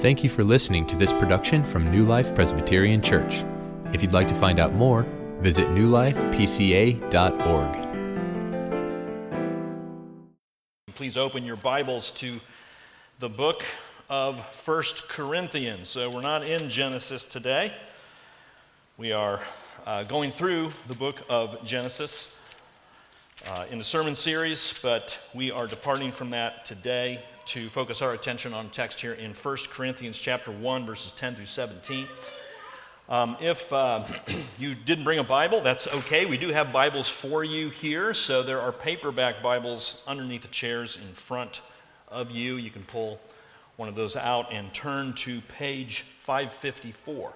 Thank you for listening to this production from New Life Presbyterian Church. If you'd like to find out more, visit newlifepca.org. Please open your Bibles to the book of First Corinthians. So we're not in Genesis today. We are uh, going through the book of Genesis uh, in the sermon series, but we are departing from that today to focus our attention on text here in 1 Corinthians chapter 1, verses 10 through 17. Um, if uh, you didn't bring a Bible, that's okay. We do have Bibles for you here. So there are paperback Bibles underneath the chairs in front of you. You can pull one of those out and turn to page 554.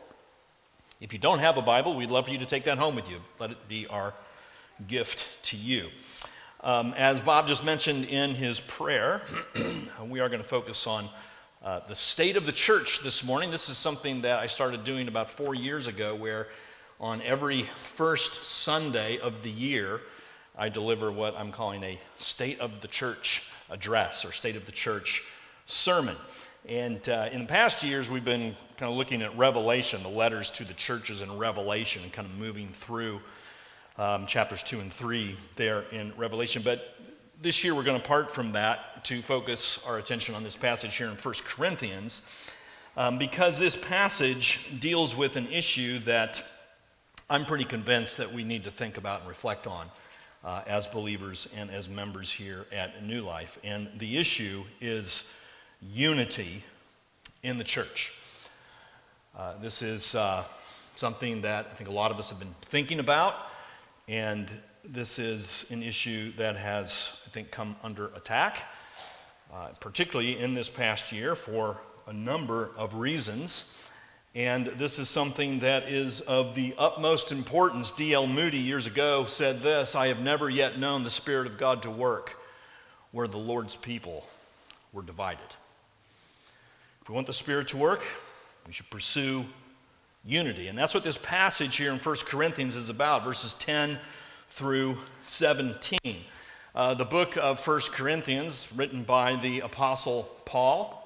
If you don't have a Bible, we'd love for you to take that home with you. Let it be our gift to you. Um, as Bob just mentioned in his prayer, we are going to focus on uh, the state of the church this morning. This is something that I started doing about four years ago, where on every first Sunday of the year, I deliver what I'm calling a state of the church address or state of the church sermon. And uh, in the past years, we've been kind of looking at Revelation, the letters to the churches in Revelation, and kind of moving through um, chapters 2 and 3 there in Revelation. But this year we're going to part from that to focus our attention on this passage here in 1 Corinthians um, because this passage deals with an issue that I'm pretty convinced that we need to think about and reflect on uh, as believers and as members here at New Life. And the issue is unity in the church. Uh, this is uh, something that I think a lot of us have been thinking about. And this is an issue that has, I think, come under attack, uh, particularly in this past year for a number of reasons. And this is something that is of the utmost importance. D.L. Moody years ago said this I have never yet known the Spirit of God to work where the Lord's people were divided. If we want the Spirit to work, we should pursue unity. And that's what this passage here in 1 Corinthians is about, verses 10 through 17. Uh, the book of 1 Corinthians, written by the Apostle Paul.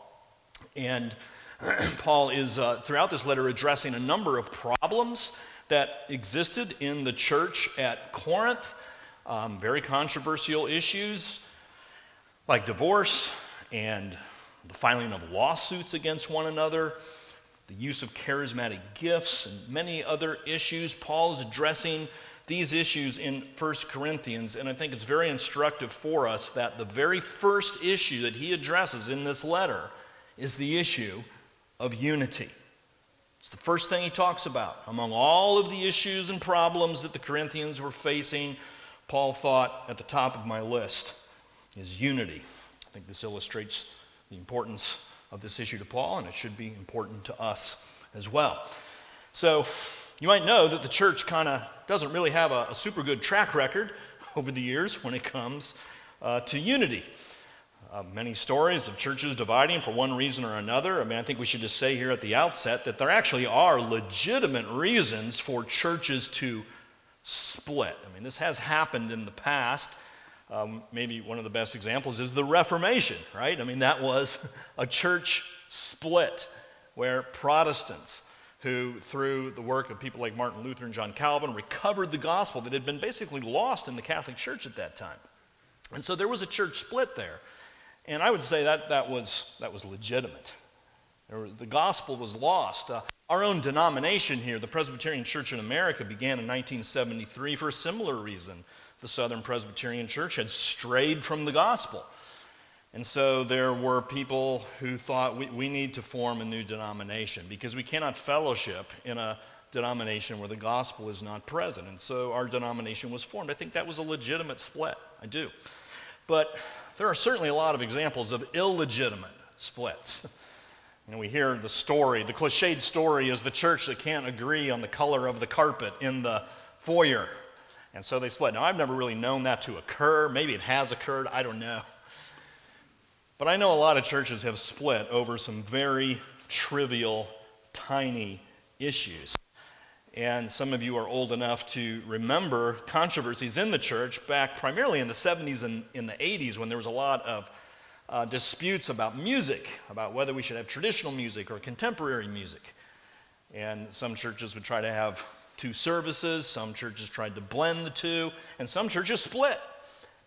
And Paul is, uh, throughout this letter, addressing a number of problems that existed in the church at Corinth, um, very controversial issues like divorce and the filing of lawsuits against one another the use of charismatic gifts, and many other issues. Paul is addressing these issues in 1 Corinthians, and I think it's very instructive for us that the very first issue that he addresses in this letter is the issue of unity. It's the first thing he talks about. Among all of the issues and problems that the Corinthians were facing, Paul thought at the top of my list is unity. I think this illustrates the importance of this issue to Paul, and it should be important to us as well. So, you might know that the church kind of doesn't really have a, a, super good track record over the years when it comes uh, to unity. Uh, many stories of churches dividing for one reason or another. I mean, I think we should just say here at the outset that there actually are legitimate reasons for churches to split. I mean, this has happened in the past. Um, maybe one of the best examples is the Reformation, right? I mean, that was a church split where Protestants, who through the work of people like Martin Luther and John Calvin, recovered the gospel that had been basically lost in the Catholic Church at that time. And so there was a church split there. And I would say that that was, that was legitimate. the gospel was lost. Uh, our own denomination here, the Presbyterian Church in America, began in 1973 for a similar reason the Southern Presbyterian Church had strayed from the gospel. And so there were people who thought we, we need to form a new denomination because we cannot fellowship in a denomination where the gospel is not present. And so our denomination was formed. I think that was a legitimate split. I do. But there are certainly a lot of examples of illegitimate splits. And we hear the story, the cliched story is the church that can't agree on the color of the carpet in the foyer. And so they split. Now, I've never really known that to occur. Maybe it has occurred. I don't know. But I know a lot of churches have split over some very trivial, tiny issues. And some of you are old enough to remember controversies in the church back primarily in the 70s and in the 80s when there was a lot of uh, disputes about music, about whether we should have traditional music or contemporary music. And some churches would try to have two services, some churches tried to blend the two, and some churches split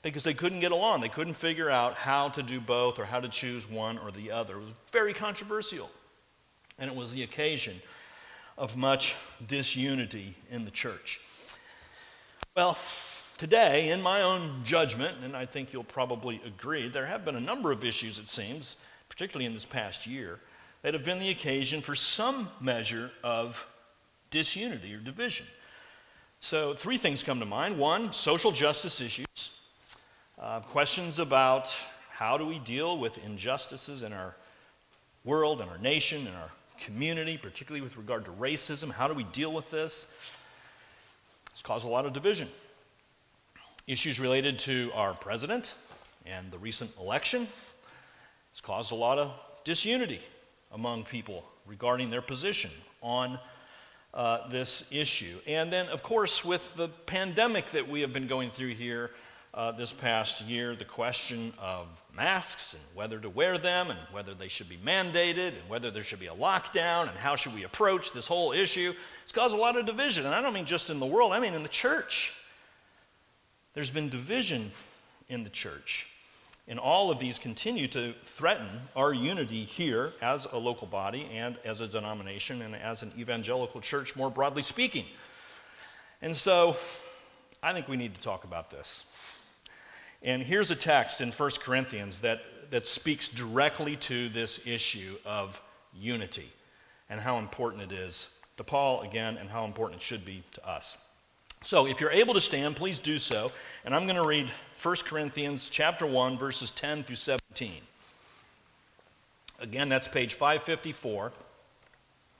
because they couldn't get along. They couldn't figure out how to do both or how to choose one or the other. It was very controversial, and it was the occasion of much disunity in the church. Well, today, in my own judgment, and I think you'll probably agree, there have been a number of issues, it seems, particularly in this past year, that have been the occasion for some measure of disunity or division. So, three things come to mind. One, social justice issues, uh, questions about how do we deal with injustices in our world, in our nation, in our community, particularly with regard to racism. How do we deal with this? It's caused a lot of division. Issues related to our president and the recent election has caused a lot of disunity among people regarding their position on uh, this issue. And then, of course, with the pandemic that we have been going through here uh, this past year, the question of masks and whether to wear them and whether they should be mandated and whether there should be a lockdown and how should we approach this whole issue. It's caused a lot of division. And I don't mean just in the world, I mean in the church. There's been division in the church. And all of these continue to threaten our unity here as a local body and as a denomination and as an evangelical church, more broadly speaking. And so I think we need to talk about this. And here's a text in 1 Corinthians that, that speaks directly to this issue of unity and how important it is to Paul, again, and how important it should be to us. So, if you're able to stand, please do so. And I'm going to read 1 Corinthians chapter 1 verses 10 through 17. Again, that's page 554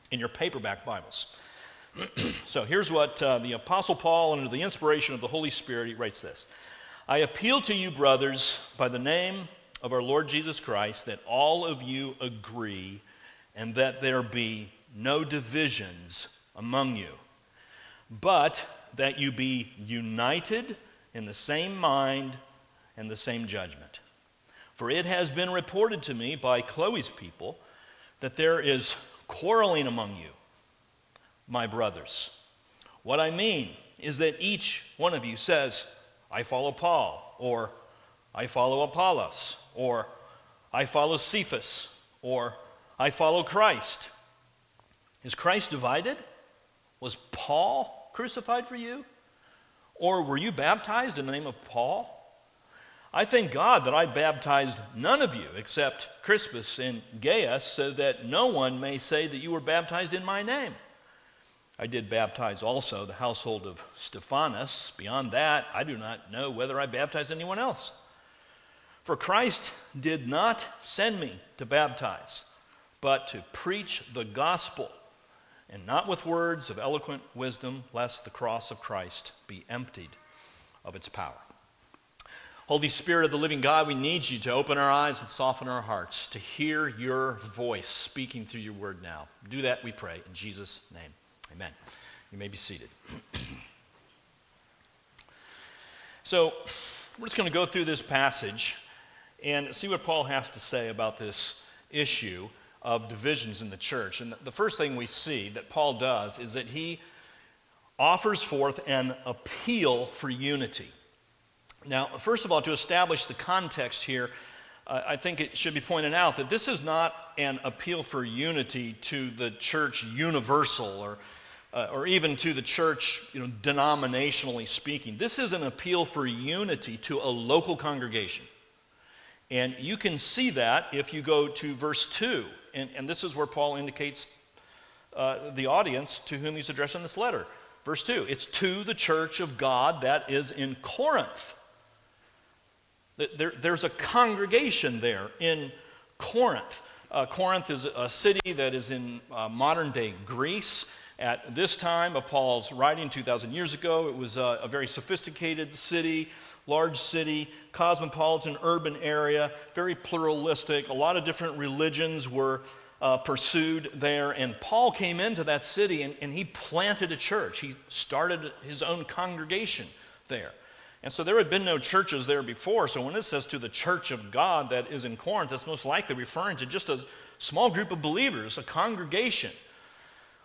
in your paperback Bibles. so, here's what uh, the apostle Paul under the inspiration of the Holy Spirit he writes this. I appeal to you, brothers, by the name of our Lord Jesus Christ, that all of you agree and that there be no divisions among you, but that you be united in the same mind and the same judgment. For it has been reported to me by Chloe's people that there is quarreling among you, my brothers. What I mean is that each one of you says, I follow Paul, or I follow Apollos, or I follow Cephas, or I follow Christ. Is Christ divided? Was Paul crucified for you? Or were you baptized in the name of Paul? I thank God that I baptized none of you except Crispus and Gaius, so that no one may say that you were baptized in my name. I did baptize also the household of Stephanas. Beyond that, I do not know whether I baptized anyone else. For Christ did not send me to baptize, but to preach the gospel, and not with words of eloquent wisdom, lest the cross of Christ be emptied of its power. Holy Spirit of the living God, we need you to open our eyes and soften our hearts to hear your voice speaking through your word now. Do that, we pray, in Jesus' name. Amen. You may be seated. so, we're just going to go through this passage and see what Paul has to say about this issue of divisions in the church. And the first thing we see that Paul does is that he offers forth an appeal for unity. Now, first of all, to establish the context here, uh, I think it should be pointed out that this is not an appeal for unity to the church universal or uh, or even to the church, you know, denominationally speaking. This is an appeal for unity to a local congregation. And you can see that if you go to verse 2. And, and this is where Paul indicates uh, the audience to whom he's addressing this letter. Verse 2 it's to the church of God that is in Corinth. There, there's a congregation there in Corinth. Uh, Corinth is a city that is in uh, modern day Greece. At this time of Paul's writing, 2,000 years ago, it was a, a very sophisticated city, large city, cosmopolitan urban area, very pluralistic. A lot of different religions were uh, pursued there. And Paul came into that city and, and he planted a church. He started his own congregation there. And so there had been no churches there before. So when it says to the church of God that is in Corinth, that's most likely referring to just a small group of believers, a congregation,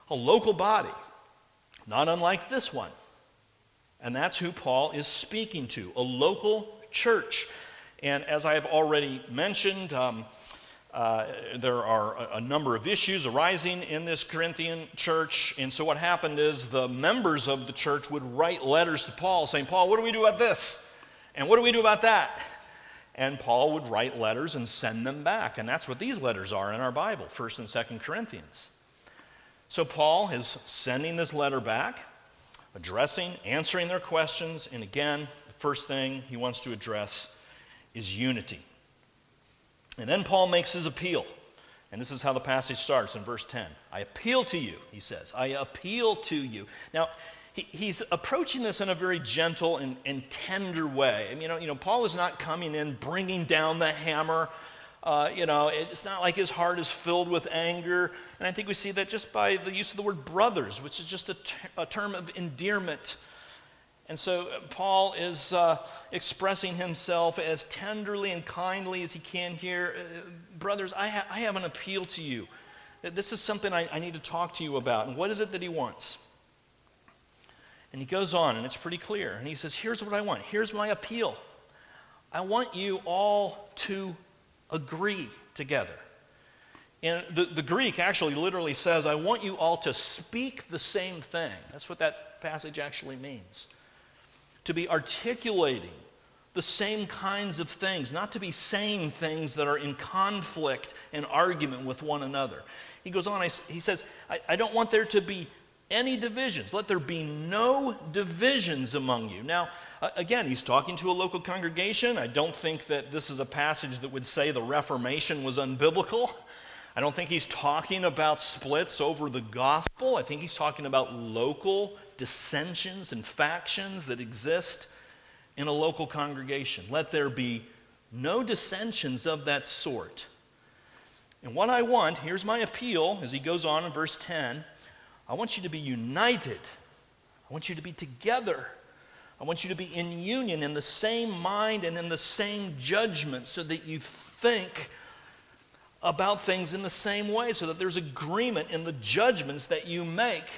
a local body, not unlike this one. And that's who Paul is speaking to a local church. And as I have already mentioned, um, uh, there are a, a, number of issues arising in this Corinthian church. And so, what happened is the members of the church would write letters to Paul saying, Paul, what do we do about this? And what do we do about that? And Paul would write letters and send them back. And that's what these letters are in our Bible, 1st and 2nd Corinthians. So, Paul is sending this letter back, addressing, answering their questions. And again, the first thing he wants to address is unity. And then Paul makes his appeal. And this is how the passage starts in verse 10. I appeal to you, he says. I appeal to you. Now, he, he's approaching this in a very gentle and, and tender way. I mean, you know, you know, Paul is not coming in bringing down the hammer. Uh, you know, it's not like his heart is filled with anger. And I think we see that just by the use of the word brothers, which is just a, ter- a term of endearment. And so uh, Paul is uh, expressing himself as tenderly and kindly as he can here. Uh, brothers, I, ha- I, have an appeal to you. This is something I, I need to talk to you about. And what is it that he wants? And he goes on, and it's pretty clear. And he says, Here's what I want. Here's my appeal. I want you all to agree together. And the, the Greek actually literally says, I want you all to speak the same thing. That's what that passage actually means to be articulating the same kinds of things, not to be saying things that are in conflict and argument with one another. He goes on, he says, I, I don't want there to be any divisions. Let there be no divisions among you. Now, again, he's talking to a local congregation. I don't think that this is a passage that would say the Reformation was unbiblical. I don't think he's talking about splits over the gospel. I think he's talking about local dissensions and factions that exist in a local congregation. Let there be no dissensions of that sort. And what I want, here's my appeal as he goes on in verse 10 I want you to be united, I want you to be together. I want you to be in union, in the same mind and in the same judgment, so that you think about things in the same way, so that there's agreement in the judgments that you make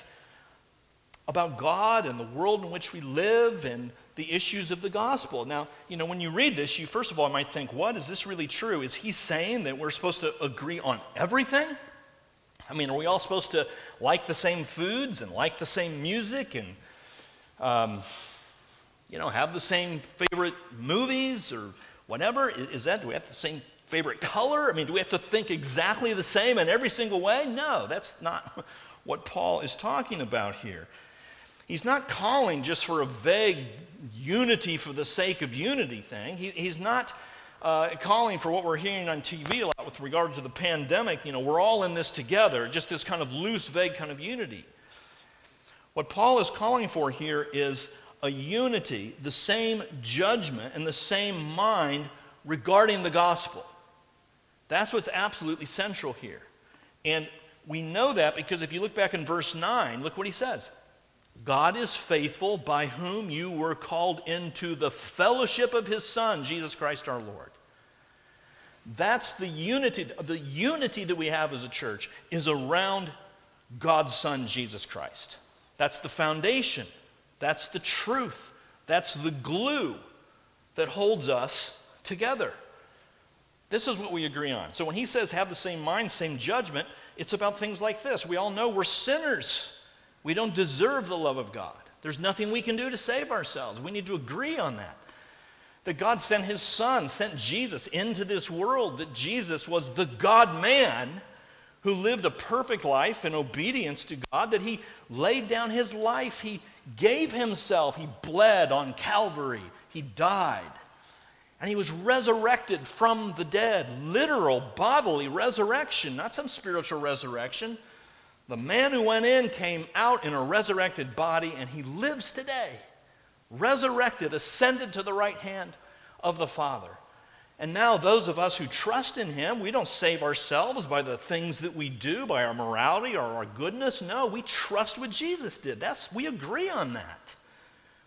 about God and the world in which we live and the issues of the gospel. Now, you know, when you read this, you first of all might think, what? Is this really true? Is he saying that we're supposed to agree on everything? I mean, are we all supposed to like the same foods and like the same music and, um, you know, have the same favorite movies or whatever? Is that, do we have the same favorite color? I mean, do we have to think exactly the same in every single way? No, that's not what Paul is talking about here. He's not calling just for a vague unity for the sake of unity thing. He, he's not uh, calling for what we're hearing on TV a lot with regard to the pandemic. You know, we're all in this together, just this kind of loose, vague kind of unity. What Paul is calling for here is a unity, the same judgment, and the same mind regarding the gospel. That's what's absolutely central here. And we know that because if you look back in verse 9, look what he says. God is faithful by whom you were called into the fellowship of his Son, Jesus Christ our Lord. That's the unity. The unity that we have as a church is around God's Son, Jesus Christ. That's the foundation. That's the truth. That's the glue that holds us together. This is what we agree on. So when he says have the same mind, same judgment, it's about things like this. We all know we're sinners. We don't deserve the love of God. There's nothing we can do to save ourselves. We need to agree on that. That God sent his son, sent Jesus into this world, that Jesus was the God man who lived a perfect life in obedience to God, that he laid down his life, he gave himself, he bled on Calvary, he died. And he was resurrected from the dead, literal bodily resurrection, not some spiritual resurrection. The man who went in came out in a resurrected body, and he lives today, resurrected, ascended to the right hand of the Father. And now, those of us who trust in him, we don't save ourselves by the things that we do, by our morality or our goodness. No, we trust what Jesus did. That's, we agree on that.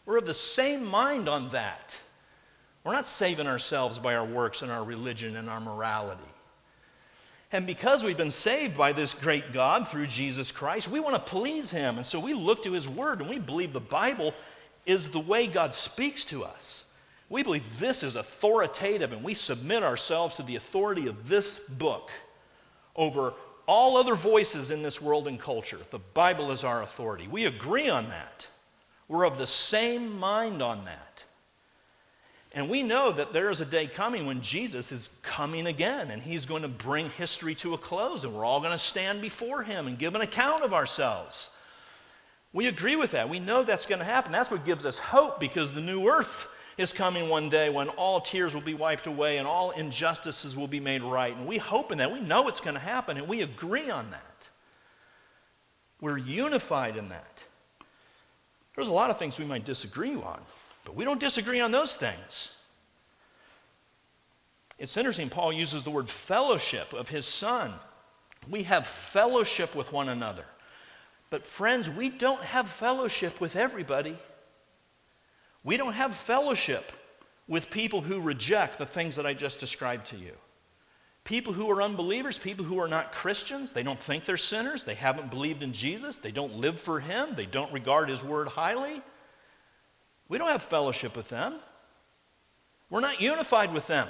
We're of the same mind on that. We're not saving ourselves by our works and our religion and our morality. And because we've been saved by this great God through Jesus Christ, we want to please Him. And so we look to His Word and we believe the Bible is the way God speaks to us. We believe this is authoritative and we submit ourselves to the authority of this book over all other voices in this world and culture. The Bible is our authority. We agree on that. We're of the same mind on that. And we know that there is a day coming when Jesus is coming again and he's going to bring history to a close and we're all going to stand before him and give an account of ourselves. We agree with that. We know that's going to happen. That's what gives us hope because the new earth is coming one day when all tears will be wiped away and all injustices will be made right. And we hope in that. We know it's going to happen and we agree on that. We're unified in that. There's a lot of things we might disagree on. But we don't disagree on those things. It's interesting, Paul uses the word fellowship of his son. We have fellowship with one another. But, friends, we don't have fellowship with everybody. We don't have fellowship with people who reject the things that I just described to you. People who are unbelievers, people who are not Christians, they don't think they're sinners, they haven't believed in Jesus, they don't live for Him, they don't regard His word highly. We don't have fellowship with them. We're not unified with them.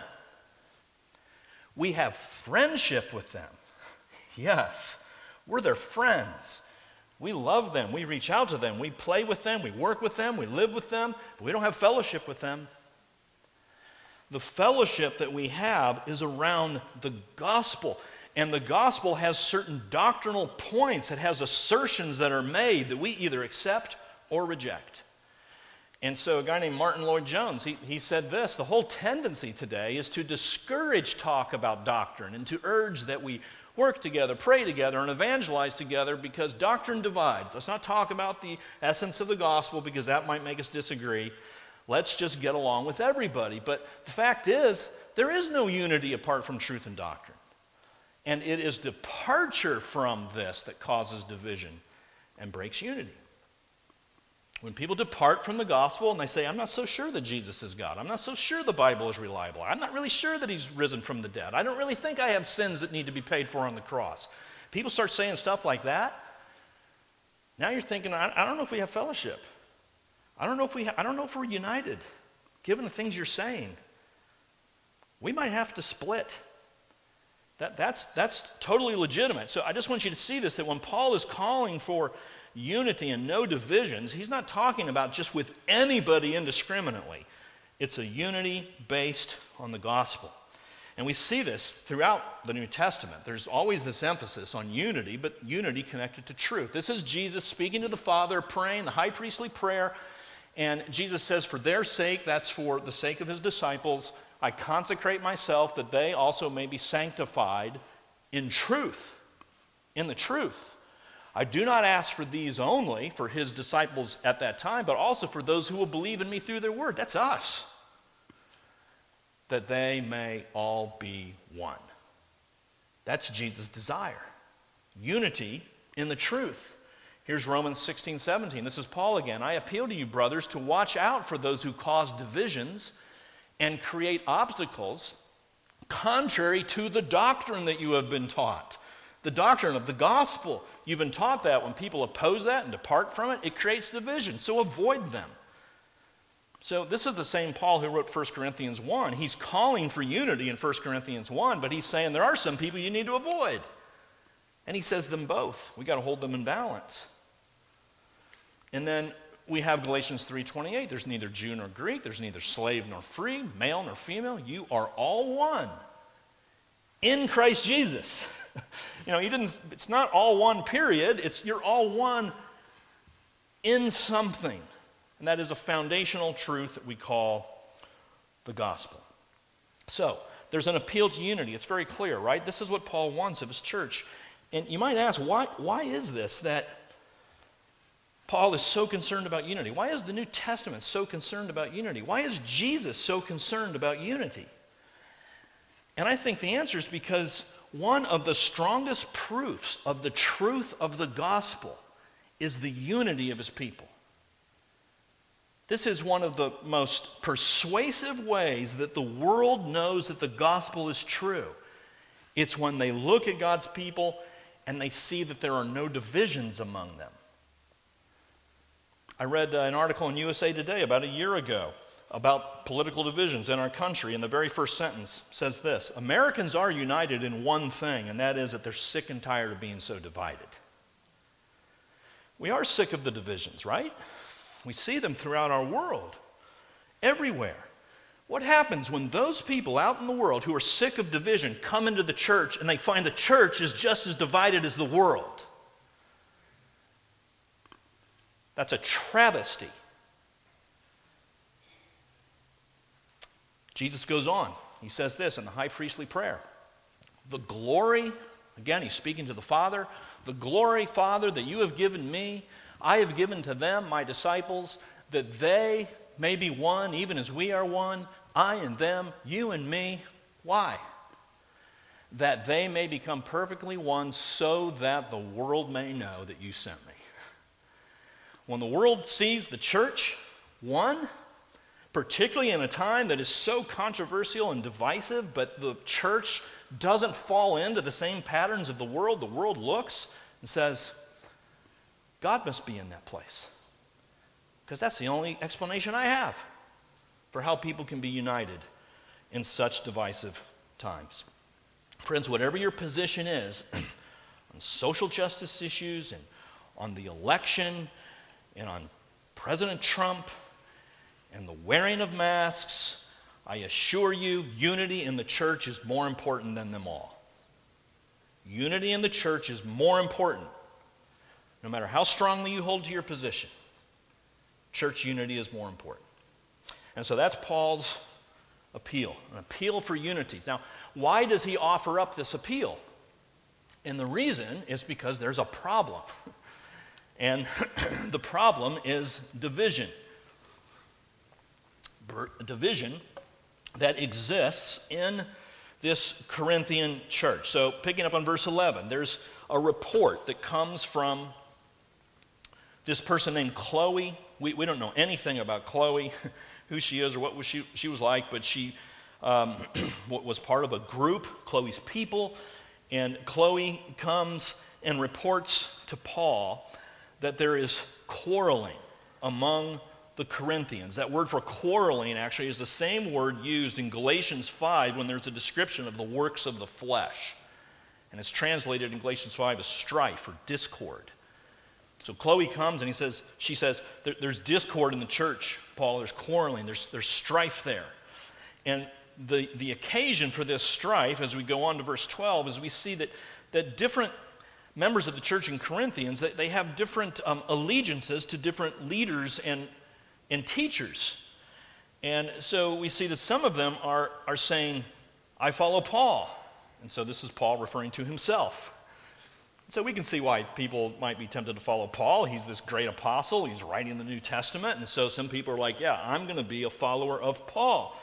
We have friendship with them. yes, we're their friends. We love them. We reach out to them. We play with them. We work with them. We live with them. But we don't have fellowship with them. The fellowship that we have is around the gospel. And the gospel has certain doctrinal points, it has assertions that are made that we either accept or reject. And so, a guy named Martyn Lloyd-Jones, he, he said this the whole tendency today is to discourage talk about doctrine and to urge that we work together, pray together, and evangelize together because doctrine divides. Let's not talk about the essence of the gospel because that might make us disagree. Let's just get along with everybody. But the fact is, there is no unity apart from truth and doctrine. And it is departure from this that causes division and breaks unity. When people depart from the gospel and they say, I'm not so sure that Jesus is God. I'm not so sure the Bible is reliable. I'm not really sure that he's risen from the dead. I don't really think I have sins that need to be paid for on the cross. People start saying stuff like that. Now you're thinking, I, don't know if we have fellowship. I don't know if we ha- I don't know if we're united, given the things you're saying. We might have to split. That, that's, that's totally legitimate. So I just want you to see this that when Paul is calling for unity and no divisions, he's not talking about just with anybody indiscriminately. It's a unity based on the gospel. And we see this throughout the New Testament. There's always this emphasis on unity, but unity connected to truth. This is Jesus speaking to the Father, praying the high priestly prayer. And Jesus says, For their sake, that's for the sake of his disciples, I consecrate myself that they also may be sanctified in truth. In the truth. I do not ask for these only, for his disciples at that time, but also for those who will believe in me through their word. That's us. That they may all be one. That's Jesus' desire. Unity in the truth. Here's Romans 16, 17. This is Paul again. I appeal to you, brothers, to watch out for those who cause divisions and create obstacles contrary to the doctrine that you have been taught. The doctrine of the gospel You've been taught that when people oppose that and depart from it, it creates division. So avoid them. So this is the same Paul who wrote 1 Corinthians 1. He's calling for unity in 1 Corinthians 1, but he's saying there are some people you need to avoid. And he says them both. We got to hold them in balance. And then we have Galatians 3:28. There's neither Jew nor Greek, there's neither slave nor free, male nor female. You are all one in Christ Jesus. you know, you didn't, it's not all one period, it's you're all one in something. And that is a foundational truth that we call the gospel. So, there's an appeal to unity. It's very clear, right? This is what Paul wants of his church. And you might ask, why, why is this that Paul is so concerned about unity? Why is the New Testament so concerned about unity? Why is Jesus so concerned about unity? And I think the answer is because one of the strongest proofs of the truth of the gospel is the unity of his people. This is one of the most persuasive ways that the world knows that the gospel is true. It's when they look at God's people and they see that there are no divisions among them. I read uh, an article in USA Today about a year ago about political divisions in our country, and the very first sentence says this Americans are united in one thing, and that is that they're sick and tired of being so divided. We are sick of the divisions, right? We see them throughout our world, everywhere. What happens when those people out in the world who are sick of division come into the church and they find the church is just as divided as the world? That's a travesty. Jesus goes on. He says this in the high priestly prayer The glory, again, he's speaking to the Father, the glory, Father, that you have given me, I have given to them, my disciples, that they may be one, even as we are one, I and them, you and me. Why? That they may become perfectly one, so that the world may know that you sent me. When the world sees the church one, particularly in a time that is so controversial and divisive, but the church doesn't fall into the same patterns of the world, the world looks and says, God must be in that place. Because that's the only explanation I have for how people can be united in such divisive times. Friends, whatever your position is on social justice issues and on the election and on President Trump and the wearing of masks, I assure you, unity in the church is more important than them all. Unity in the church is more important. No matter how strongly you hold to your position, church unity is more important. And so that's Paul's appeal, an appeal for unity. Now, why does he offer up this appeal? And the reason is because there's a problem. And the problem is division division that exists in this Corinthian church. So, picking up on verse 11, there's a report that comes from this person named Chloe. We, we don't know anything about Chloe, who she is or what was she, she was like, but she um, was part of a group, Chloe's people. And Chloe comes and reports to Paul that there is quarreling among the Corinthians. That word for quarreling actually is the same word used in Galatians 5 when there's a description of the works of the flesh. And it's translated in Galatians 5 as strife or discord. So Chloe comes and he says, she says, there, there's discord in the church, Paul. There's quarreling, there's, there's strife there. And the, the occasion for this strife, as we go on to verse 12, is we see that, that different members of the church in Corinthians, they, they have different um, allegiances to different leaders and and teachers. And so we see that some of them are, are saying, I follow Paul. And so this is Paul referring to himself. So we can see why people might be tempted to follow Paul. He's this great apostle, he's writing the New Testament. And so some people are like, yeah, I'm going to be a follower of Paul.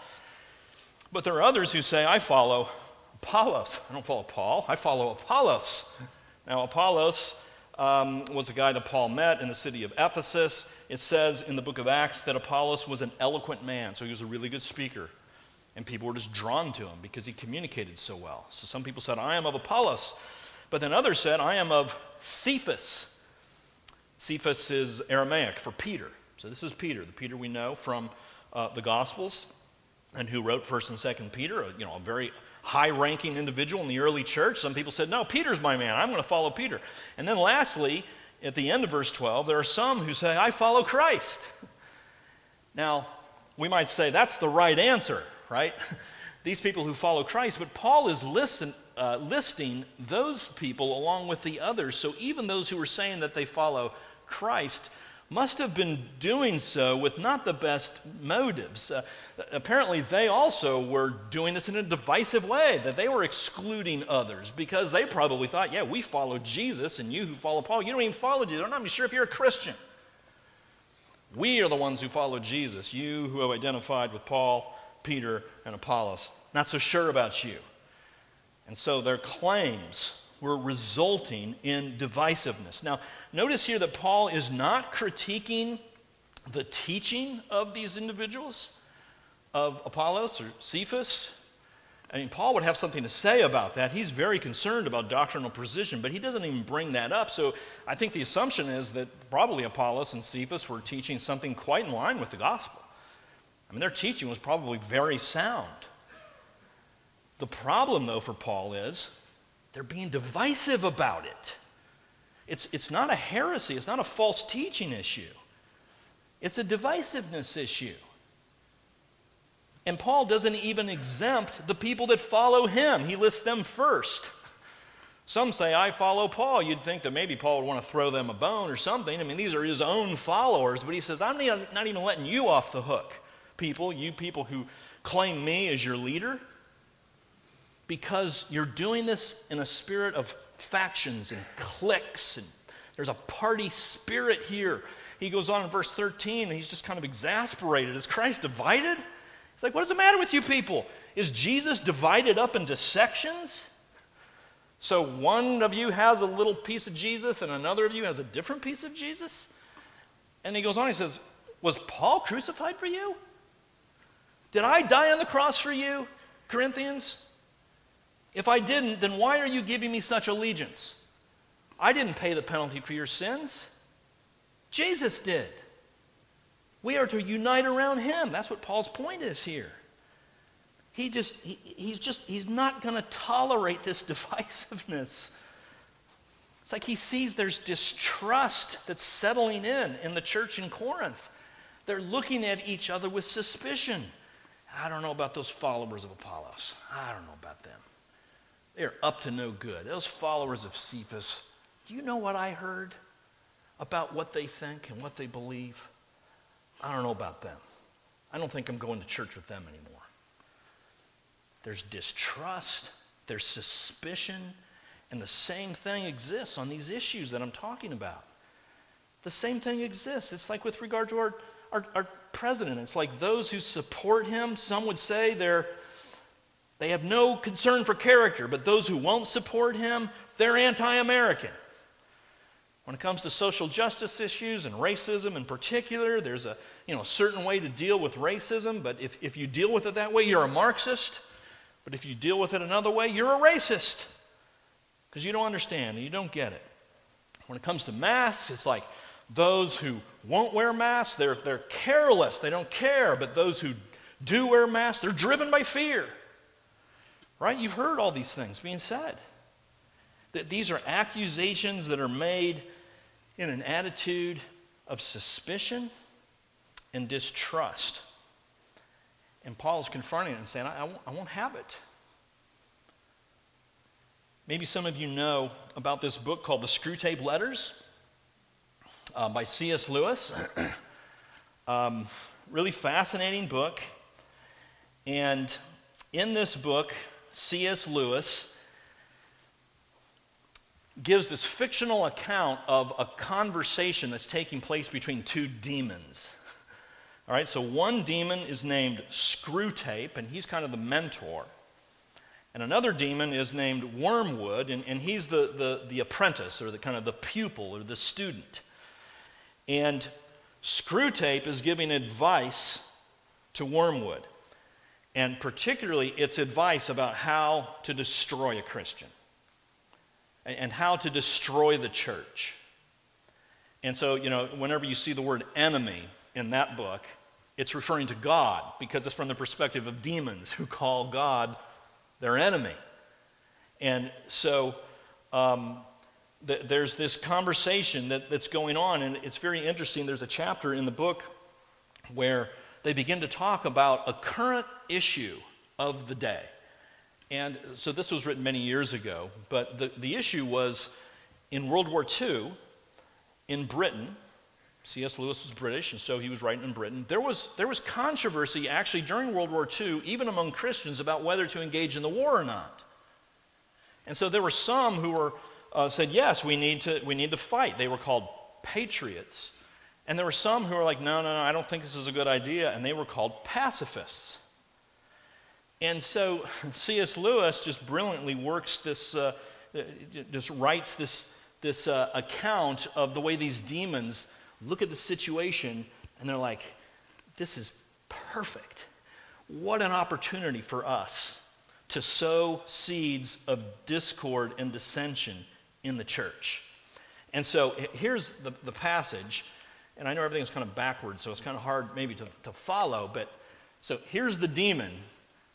But there are others who say, I follow Apollos. I don't follow Paul, I follow Apollos. Now, Apollos um, was a guy that Paul met in the city of Ephesus it says in the book of Acts that Apollos was an eloquent man, so he was a really good speaker. And people were just drawn to him because he communicated so well. So some people said, I am of Apollos. But then others said, I am of Cephas. Cephas is Aramaic for Peter. So this is Peter, the Peter we know from uh, the Gospels, and who wrote 1st and 2nd Peter, you know, a very high-ranking individual in the early church. Some people said, no, Peter's my man. I'm going to follow Peter. And then lastly, at the end of verse 12, there are some who say, I follow Christ. Now, we might say that's the right answer, right? These people who follow Christ, but Paul is listen, uh, listing those people along with the others. So even those who are saying that they follow Christ must have been doing so with not the best motives. Uh, apparently, they also were doing this in a divisive way, that they were excluding others because they probably thought, yeah, we follow Jesus, and you who follow Paul, you don't even follow Jesus. I'm not even sure if you're a Christian. We are the ones who follow Jesus, you who have identified with Paul, Peter, and Apollos. Not so sure about you. And so their claims were resulting in divisiveness. Now, notice here that Paul is not critiquing the teaching of these individuals, of Apollos or Cephas. I mean, Paul would have something to say about that. He's very concerned about doctrinal precision, but he doesn't even bring that up. So I think the assumption is that probably Apollos and Cephas were teaching something quite in line with the gospel. I mean, their teaching was probably very sound. The problem, though, for Paul is they're being divisive about it. It's, it's not a heresy, it's not a false teaching issue, it's a divisiveness issue. And Paul doesn't even exempt the people that follow him, he lists them first. Some say, I follow Paul. You'd think that maybe Paul would want to throw them a bone or something. I mean, these are his own followers, but he says, I'm not even letting you off the hook, people, you people who claim me as your leader, because you're doing this in a spirit of factions and cliques, and there's a party spirit here. He goes on in verse 13, and he's just kind of exasperated. Is Christ divided? He's like, What is the matter with you people? Is Jesus divided up into sections? So one of you has a little piece of Jesus, and another of you has a different piece of Jesus? And he goes on, he says, Was Paul crucified for you? Did I die on the cross for you, Corinthians? If I didn't, then why are you giving me such allegiance? I didn't pay the penalty for your sins. Jesus did. We are to unite around him. That's what Paul's point is here. He just, he, he's just, he's not going to tolerate this divisiveness. It's like he sees there's distrust that's settling in in the church in Corinth. They're looking at each other with suspicion. I don't know about those followers of Apollos. I don't know about them. They're up to no good. Those followers of Cephas, do you know what I heard about what they think and what they believe? I don't know about them. I don't think I'm going to church with them anymore. There's distrust, there's suspicion, and the same thing exists on these issues that I'm talking about. The same thing exists. It's like with regard to our, our, our president. It's like those who support him, some would say they're they have no concern for character, but those who won't support him, they're anti American. When it comes to social justice issues and racism in particular, there's a you know, certain way to deal with racism, but if, if you deal with it that way, you're a Marxist. But if you deal with it another way, you're a racist because you don't understand and you don't get it. When it comes to masks, it's like those who won't wear masks, they're, they're careless, they don't care. But those who do wear masks, they're driven by fear. Right? You've heard all these things being said. That these are accusations that are made in an attitude of suspicion and distrust. And Paul is confronting it and saying, I, I, won't, I won't have it. Maybe some of you know about this book called The Screwtape Letters uh, by C.S. Lewis. um, really fascinating book. And in this book, C.S. Lewis gives this fictional account of a conversation that's taking place between two demons. All right, so one demon is named Screwtape, and he's kind of the mentor. And another demon is named Wormwood, and, and he's the, the, the apprentice, or the kind of the pupil, or the student. And Screwtape is giving advice to Wormwood and particularly its advice about how to destroy a Christian and how to destroy the church. And so, you know, whenever you see the word enemy in that book, it's referring to God because it's from the perspective of demons who call God their enemy. And so um, th- there's this conversation that, that's going on, and it's very interesting. There's a chapter in the book where they begin to talk about a current issue of the day. And so this was written many years ago, but the, the issue was in World War II, in Britain, C.S. Lewis was British, and so he was writing in Britain. There was, there was controversy actually during World War II, even among Christians, about whether to engage in the war or not. And so there were some who were, uh, said, yes, we need, to, we need to fight. They were called patriots. And there were some who were like, no, no, no, I don't think this is a good idea. And they were called pacifists. And so C.S. Lewis just brilliantly works this, uh, uh, just writes this, this uh, account of the way these demons look at the situation And they're like, this is perfect. What an opportunity for us to sow seeds of discord and dissension in the church. And so here's the, the passage, and I know everything's kind of backwards, so it's kind of hard maybe to, to follow, but so here's the demon,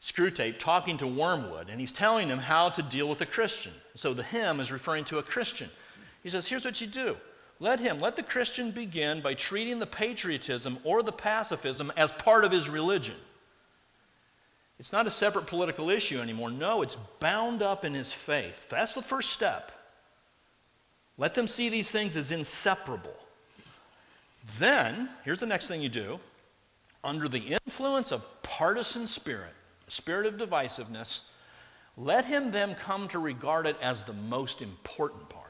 Screwtape, talking to Wormwood, and he's telling him how to deal with a Christian. So the him is referring to a Christian. He says, Here's what you do let him, let the Christian begin by treating the patriotism or the pacifism as part of his religion. It's not a separate political issue anymore. No, it's bound up in his faith. That's the first step. Let them see these things as inseparable. Then, here's the next thing you do under the influence of partisan spirit, spirit of divisiveness, let him then come to regard it as the most important part.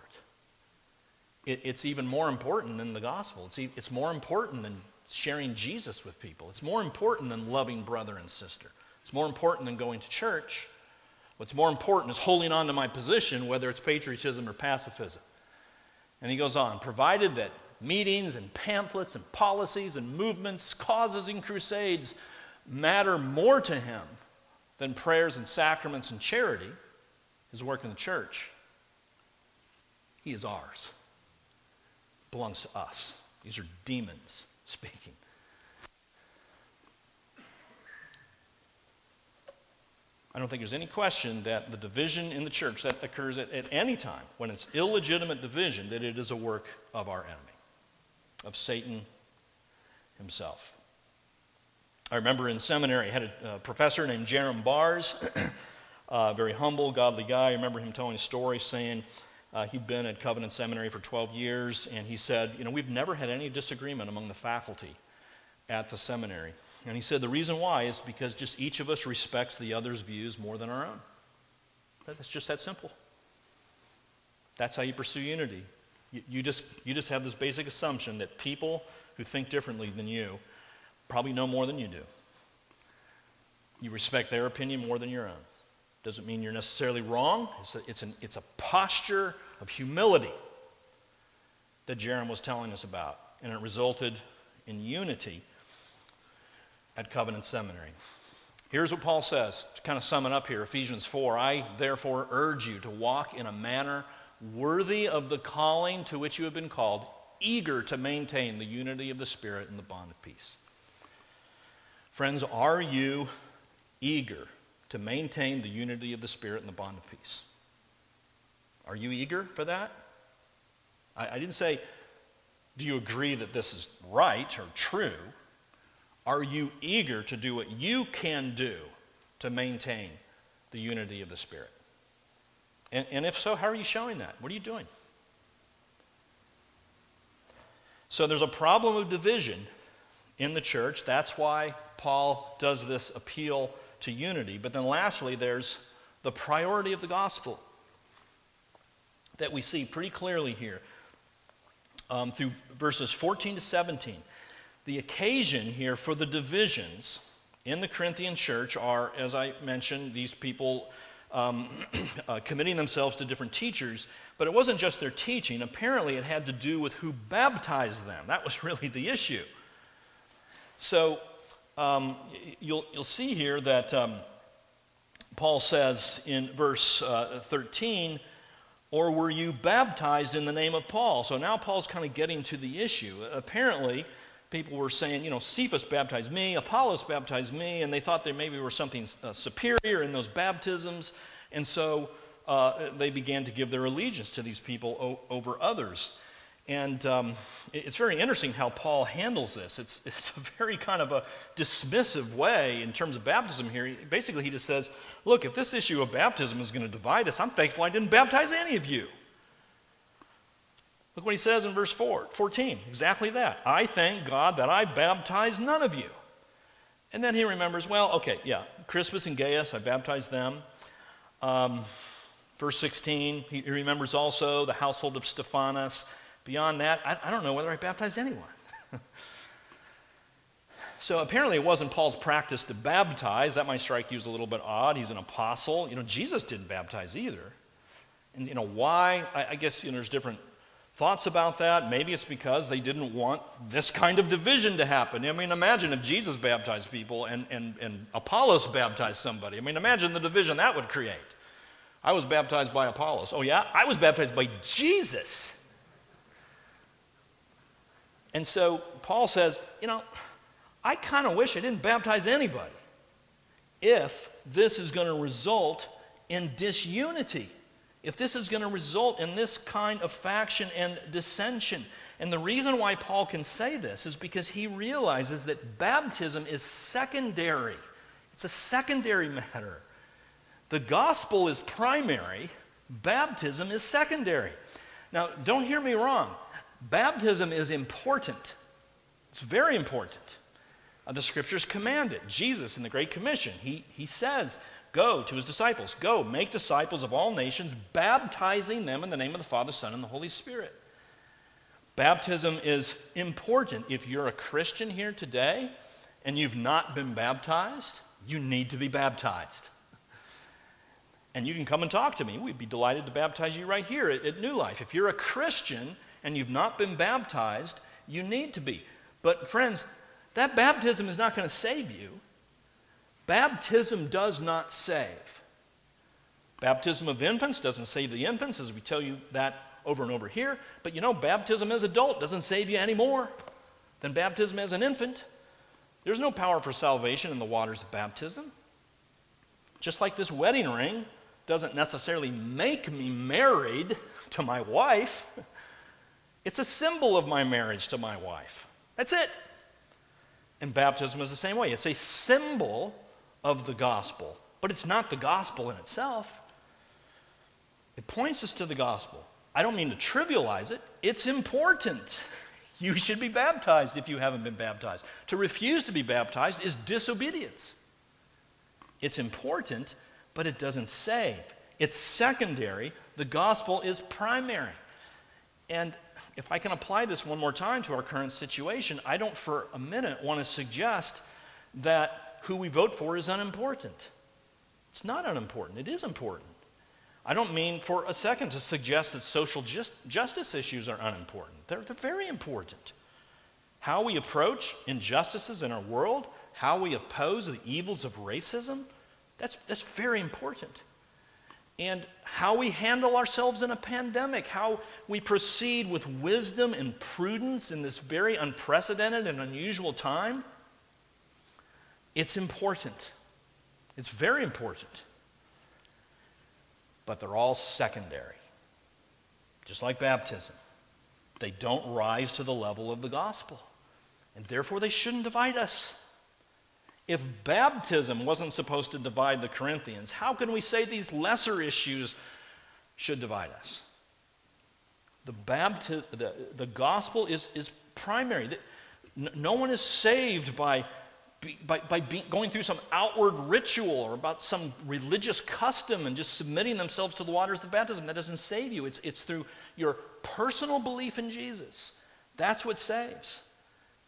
It, it's even more important than the gospel. It's, it's more important than sharing Jesus with people. It's more important than loving brother and sister. It's more important than going to church. What's more important is holding on to my position, whether it's patriotism or pacifism. And he goes on, provided that meetings and pamphlets and policies and movements, causes and crusades matter more to him than prayers and sacraments and charity, his work in the church, he is ours. Belongs to us. These are demons speaking. I don't think there's any question that the division in the church that occurs at, at, any time, when it's illegitimate division, that it is a work of our enemy, of Satan himself. I remember in seminary, I had a, professor named Jerram Barrs, a very humble, godly guy. I remember him telling a story saying uh, he'd been at Covenant Seminary for 12 years, and he said, You know, we've never had any disagreement among the faculty at the seminary. And he said the reason why is because just each of us respects the other's views more than our own. That's just that simple. That's how you pursue unity. You, you, just, you just have this basic assumption that people who think differently than you probably know more than you do. You respect their opinion more than your own. Doesn't mean you're necessarily wrong. It's a, it's, an, it's a posture of humility that Jerram was telling us about. And it resulted in unity at Covenant Seminary. Here's what Paul says to kind of sum it up here Ephesians 4 I therefore urge you to walk in a manner worthy of the calling to which you have been called, eager to maintain the unity of the Spirit and the bond of peace. Friends, are you eager to maintain the unity of the Spirit and the bond of peace? Are you eager for that? I, I didn't say, do you agree that this is right or true? Are you eager to do what you can do to maintain the unity of the Spirit? And, and if so, how are you showing that? What are you doing? So there's a problem of division in the church. That's why Paul does this appeal to unity. But then lastly, there's the priority of the gospel that we see pretty clearly here um, through verses 14 to 17 the occasion here for the divisions in the Corinthian church are, as I mentioned, these people um, uh, committing themselves to different teachers, but it wasn't just their teaching. Apparently, it had to do with who baptized them. That was really the issue. So um, you'll, you'll see here that um, Paul says in verse uh, 13, or were you baptized in the name of Paul? So now Paul's kind of getting to the issue. Apparently, people were saying, you know, Cephas baptized me, Apollos baptized me, and they thought there maybe were something uh, superior in those baptisms. And so uh, they began to give their allegiance to these people o- over others. And um, it's very interesting how Paul handles this. It's, it's a very kind of a dismissive way in terms of baptism here. Basically, he just says, Look, if this issue of baptism is going to divide us, I'm thankful I didn't baptize any of you. Look what he says in verse 4, 14. Exactly that. I thank God that I baptized none of you. And then he remembers, well, okay, yeah, Crispus and Gaius, I baptized them. Um, verse 16, he, remembers also the household of Stephanas. Beyond that, I, I don't know whether I baptized anyone. so apparently it wasn't Paul's practice to baptize. That might strike you as a little bit odd. He's an apostle. You know, Jesus didn't baptize either. And, you know, why? I, I guess, you know, there's different thoughts about that. Maybe it's because they didn't want this kind of division to happen. I mean, imagine if Jesus baptized people and, and, and Apollos baptized somebody. I mean, imagine the division that would create. I was baptized by Apollos. Oh, yeah? I was baptized by Jesus. And so Paul says, you know, I kind of wish I didn't baptize anybody if this is going to result in disunity if this is going to result in this kind of faction and dissension. And the reason why Paul can say this is because he realizes that baptism is secondary, it's a secondary matter. The gospel is primary, baptism is secondary. Now, don't hear me wrong. Baptism is important. It's very important. Uh, the scriptures command it. Jesus in the Great Commission, he, he says Go to his disciples. Go, make disciples of all nations, baptizing them in the name of the Father, Son, and the Holy Spirit. Baptism is important. If you're a Christian here today and you've not been baptized, you need to be baptized. And you can come and talk to me. We'd be delighted to baptize you right here at, at New Life. If you're a Christian and you've not been baptized, you need to be. But, friends, that baptism is not going to save you. Baptism does not save. Baptism of infants doesn't save the infants, as we tell you that over and over here. But you know, baptism as adult doesn't save you any more than baptism as an infant. There's no power for salvation in the waters of baptism. Just like this wedding ring doesn't necessarily make me married to my wife, it's a symbol of my marriage to my wife. That's it. And baptism is the same way. It's a symbol of the gospel, but it's not the gospel in itself. It points us to the gospel. I don't mean to trivialize it, it's important. You should be baptized if you haven't been baptized. To refuse to be baptized is disobedience. It's important, but it doesn't save. It's secondary. The gospel is primary. And if I can apply this one more time to our current situation, I don't for a minute want to suggest that who we vote for is unimportant. It's not unimportant, it is important. I don't mean for a second to suggest that social just, justice issues are unimportant. They're, they're very important. How we approach injustices in our world, how we oppose the evils of racism, that's, that's very important. And how we handle ourselves in a pandemic, how we proceed with wisdom and prudence in this very unprecedented and unusual time, it's important. It's very important. But they're all secondary. Just like baptism. They don't rise to the level of the gospel. And therefore, they shouldn't divide us. If baptism wasn't supposed to divide the Corinthians, how can we say these lesser issues should divide us? The, the, the gospel is, is primary. No one is saved by by, by be, going through some outward ritual or about some religious custom and just submitting themselves to the waters of baptism. That doesn't save you. It's, it's through your personal belief in Jesus. That's what saves.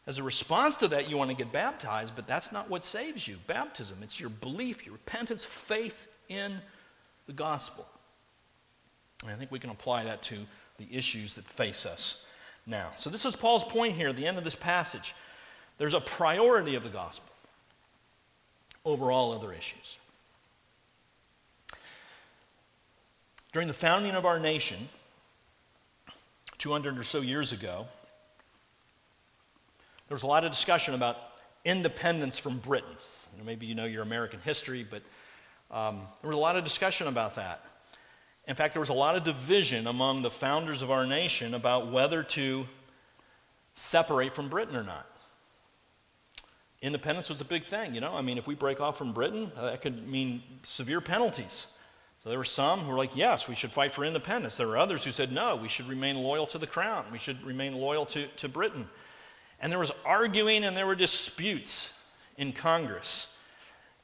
As a response to that, you want to get baptized, but that's not what saves you. Baptism, it's your belief, your repentance, faith in the gospel. And I think we can apply that to the issues that face us now. So, this is Paul's point here at the end of this passage. There's a priority of the gospel over all other issues. During the founding of our nation, 200 or so years ago, there was a lot of discussion about independence from Britain. You know, maybe you know your American history, but um, there was a lot of discussion about that. In fact, there was a lot of division among the founders of our nation about whether to separate from Britain or not independence was a big thing, you know. I mean, if we break off from Britain, uh, that could mean severe penalties. So there were some who were like, yes, we should fight for independence. There were others who said, no, we should remain loyal to the crown. We should remain loyal to, to Britain. And there was arguing and there were disputes in Congress.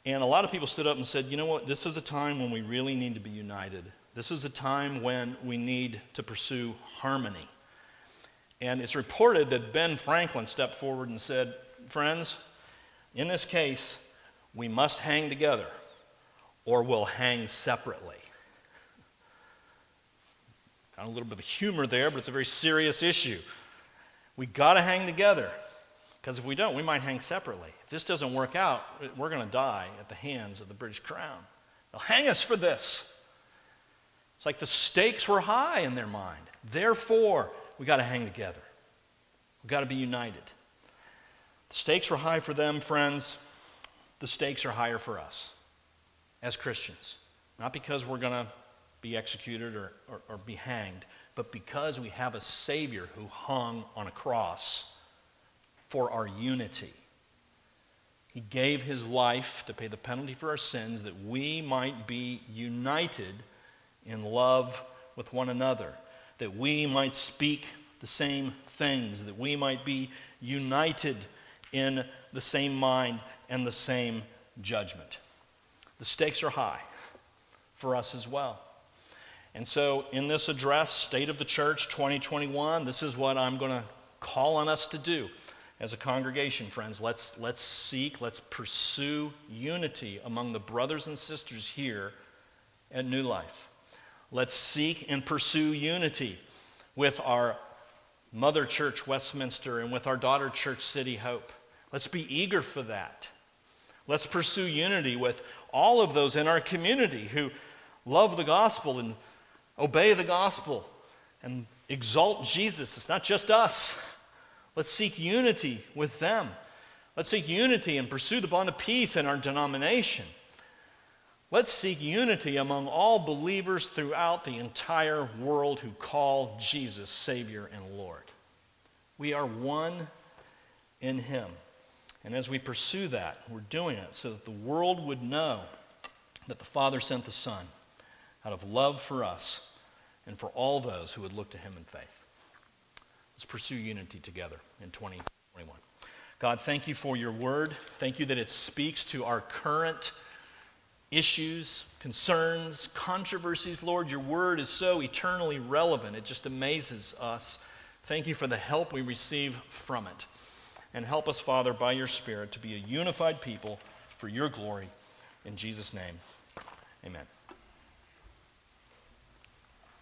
And a lot of people stood up and said, you know what, this is a time when we really need to be united. This is a time when we need to pursue harmony. And it's reported that Ben Franklin stepped forward and said, friends, in this case, we must hang together or we'll hang separately. Kind of a little bit of humor there, but it's a very serious issue. We got to hang together because if we don't, we might hang separately. If this doesn't work out, we're going to die at the hands of the British Crown. They'll hang us for this. It's like the stakes were high in their mind. Therefore, we got to hang together. We've got to be united. The stakes were high for them, friends. The stakes are higher for us as Christians. Not because we're going to be executed or, or, or, be hanged, but because we have a Savior who hung on a cross for our unity. He gave his life to pay the penalty for our sins that we might be united in love with one another, that we might speak the same things, that we might be united in the same mind and the same judgment. The stakes are high for us as well. And so, in this address, State of the Church 2021, this is what I'm going to call on us to do as a congregation, friends. Let's, let's seek, let's pursue unity among the brothers and sisters here at New Life. Let's seek and pursue unity with our mother church, Westminster, and with our daughter church, City Hope. Let's be eager for that. Let's pursue unity with all of those in our community who love the gospel and obey the gospel and exalt Jesus. It's not just us. Let's seek unity with them. Let's seek unity and pursue the bond of peace in our denomination. Let's seek unity among all believers throughout the entire world who call Jesus Savior and Lord. We are one in Him. And as we pursue that, we're doing it so that the world would know that the Father sent the Son out of love for us and for all those who would look to him in faith. Let's pursue unity together in 2021. God, thank you for your word. Thank you that it speaks to our current issues, concerns, controversies. Lord, your word is so eternally relevant. It just amazes us. Thank you for the help we receive from it. And help us, Father, by your Spirit, to be a unified people for your glory. In Jesus' name, amen.